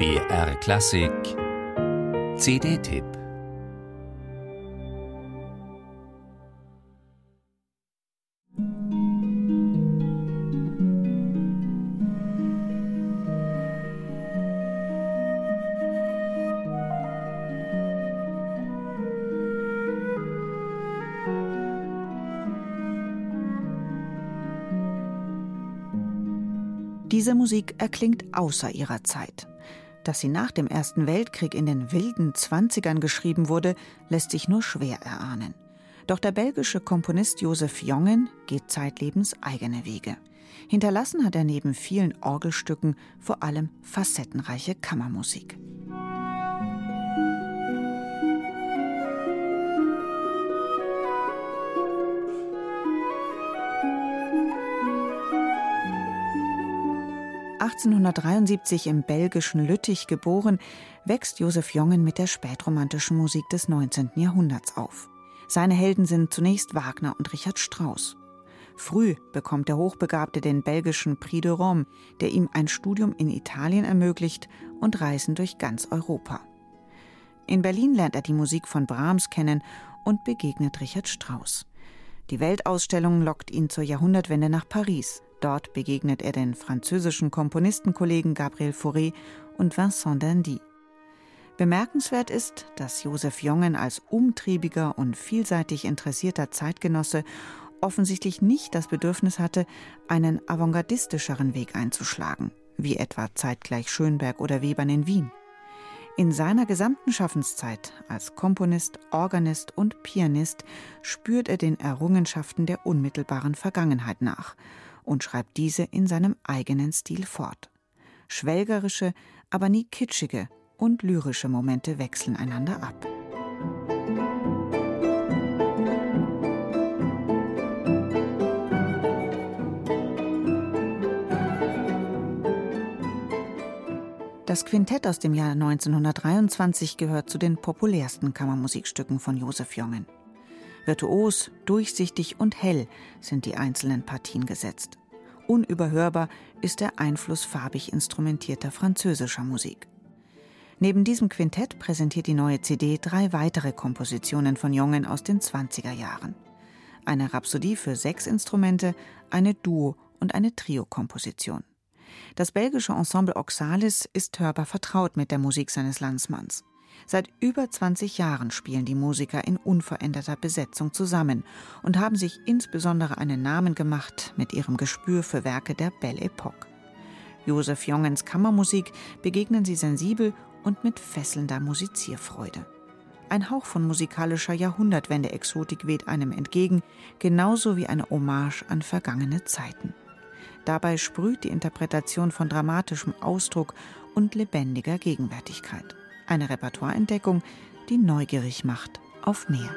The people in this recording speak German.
BR Klassik CD-Tipp Diese Musik erklingt außer ihrer Zeit. Dass sie nach dem Ersten Weltkrieg in den wilden Zwanzigern geschrieben wurde, lässt sich nur schwer erahnen. Doch der belgische Komponist Joseph Jongen geht zeitlebens eigene Wege. Hinterlassen hat er neben vielen Orgelstücken vor allem facettenreiche Kammermusik. 1873 im belgischen Lüttich geboren, wächst Josef Jongen mit der spätromantischen Musik des 19. Jahrhunderts auf. Seine Helden sind zunächst Wagner und Richard Strauss. Früh bekommt der Hochbegabte den belgischen Prix de Rome, der ihm ein Studium in Italien ermöglicht und Reisen durch ganz Europa. In Berlin lernt er die Musik von Brahms kennen und begegnet Richard Strauss. Die Weltausstellung lockt ihn zur Jahrhundertwende nach Paris. Dort begegnet er den französischen Komponistenkollegen Gabriel Fauré und Vincent Dandy. Bemerkenswert ist, dass Josef Jongen als umtriebiger und vielseitig interessierter Zeitgenosse offensichtlich nicht das Bedürfnis hatte, einen avantgardistischeren Weg einzuschlagen, wie etwa zeitgleich Schönberg oder Webern in Wien. In seiner gesamten Schaffenszeit als Komponist, Organist und Pianist spürt er den Errungenschaften der unmittelbaren Vergangenheit nach und schreibt diese in seinem eigenen Stil fort. Schwelgerische, aber nie kitschige und lyrische Momente wechseln einander ab. Das Quintett aus dem Jahr 1923 gehört zu den populärsten Kammermusikstücken von Josef Jongen. Virtuos, durchsichtig und hell sind die einzelnen Partien gesetzt. Unüberhörbar ist der Einfluss farbig instrumentierter französischer Musik. Neben diesem Quintett präsentiert die neue CD drei weitere Kompositionen von Jongen aus den 20er Jahren. Eine Rhapsodie für sechs Instrumente, eine Duo- und eine Trio-Komposition. Das belgische Ensemble Oxalis ist hörbar vertraut mit der Musik seines Landsmanns. Seit über 20 Jahren spielen die Musiker in unveränderter Besetzung zusammen und haben sich insbesondere einen Namen gemacht mit ihrem Gespür für Werke der Belle Epoque. Josef Jongens Kammermusik begegnen sie sensibel und mit fesselnder Musizierfreude. Ein Hauch von musikalischer Jahrhundertwende-Exotik weht einem entgegen, genauso wie eine Hommage an vergangene Zeiten. Dabei sprüht die Interpretation von dramatischem Ausdruck und lebendiger Gegenwärtigkeit. Eine Repertoireentdeckung, die neugierig macht auf mehr.